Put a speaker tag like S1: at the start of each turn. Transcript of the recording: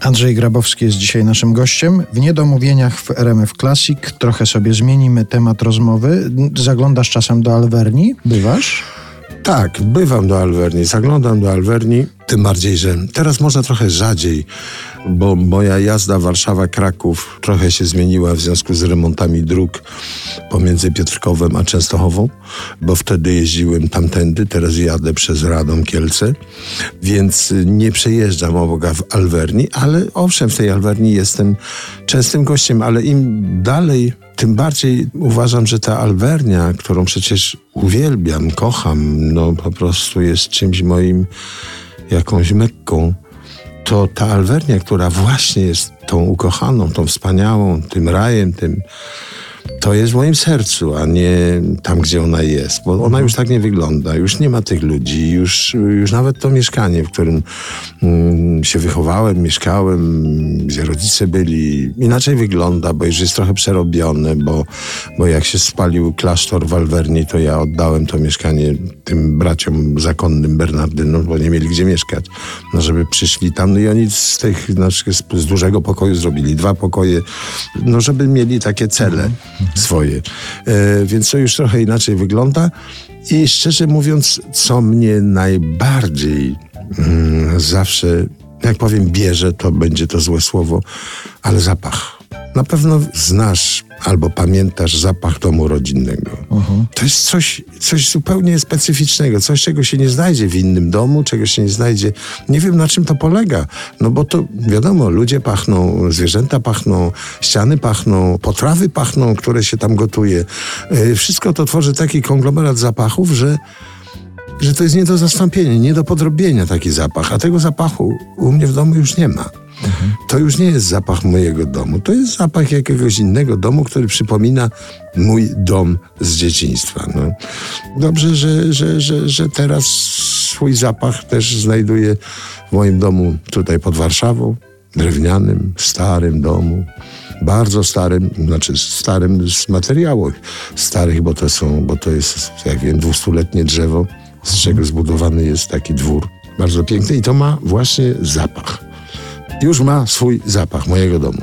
S1: Andrzej Grabowski jest dzisiaj naszym gościem. W niedomówieniach w RMF Classic trochę sobie zmienimy temat rozmowy. Zaglądasz czasem do Alverni? Bywasz?
S2: Tak, bywam do Alverni, zaglądam do Alverni, tym bardziej, że teraz może trochę rzadziej, bo moja jazda Warszawa-Kraków trochę się zmieniła w związku z remontami dróg pomiędzy Piotrkowem a Częstochową, bo wtedy jeździłem tamtędy, teraz jadę przez Radom Kielce, więc nie przejeżdżam obok w Alverni, ale owszem, w tej Alverni jestem częstym gościem, ale im dalej tym bardziej uważam, że ta Alvernia, którą przecież uwielbiam, kocham, no po prostu jest czymś moim, jakąś mekką, to ta Alvernia, która właśnie jest tą ukochaną, tą wspaniałą, tym rajem, tym to jest w moim sercu, a nie tam, gdzie ona jest, bo ona już tak nie wygląda, już nie ma tych ludzi, już, już nawet to mieszkanie, w którym mm, się wychowałem, mieszkałem, gdzie rodzice byli, inaczej wygląda, bo już jest trochę przerobione, bo, bo jak się spalił klasztor w Alverni, to ja oddałem to mieszkanie tym braciom zakonnym Bernardynom, bo nie mieli gdzie mieszkać, no żeby przyszli tam, no i oni z tych, znaczy z dużego pokoju zrobili dwa pokoje, no żeby mieli takie cele swoje. E, więc to już trochę inaczej wygląda. I szczerze mówiąc, co mnie najbardziej mm, zawsze, jak powiem, bierze, to będzie to złe słowo, ale zapach. Na pewno znasz albo pamiętasz zapach domu rodzinnego. Uh-huh. To jest coś, coś zupełnie specyficznego, coś, czego się nie znajdzie w innym domu, czego się nie znajdzie. Nie wiem, na czym to polega. No bo to wiadomo, ludzie pachną, zwierzęta pachną, ściany pachną, potrawy pachną, które się tam gotuje. E, wszystko to tworzy taki konglomerat zapachów, że że to jest nie do zastąpienia, nie do podrobienia taki zapach, a tego zapachu u mnie w domu już nie ma. To już nie jest zapach mojego domu. To jest zapach jakiegoś innego domu, który przypomina mój dom z dzieciństwa. No. Dobrze, że, że, że, że teraz swój zapach też znajduję w moim domu tutaj pod Warszawą. Drewnianym, starym domu bardzo starym, znaczy starym z materiałów starych, bo to są, bo to jest, jak wiem, dwustuletnie drzewo, z czego zbudowany jest taki dwór. Bardzo piękny i to ma właśnie zapach już ma swój zapach mojego domu.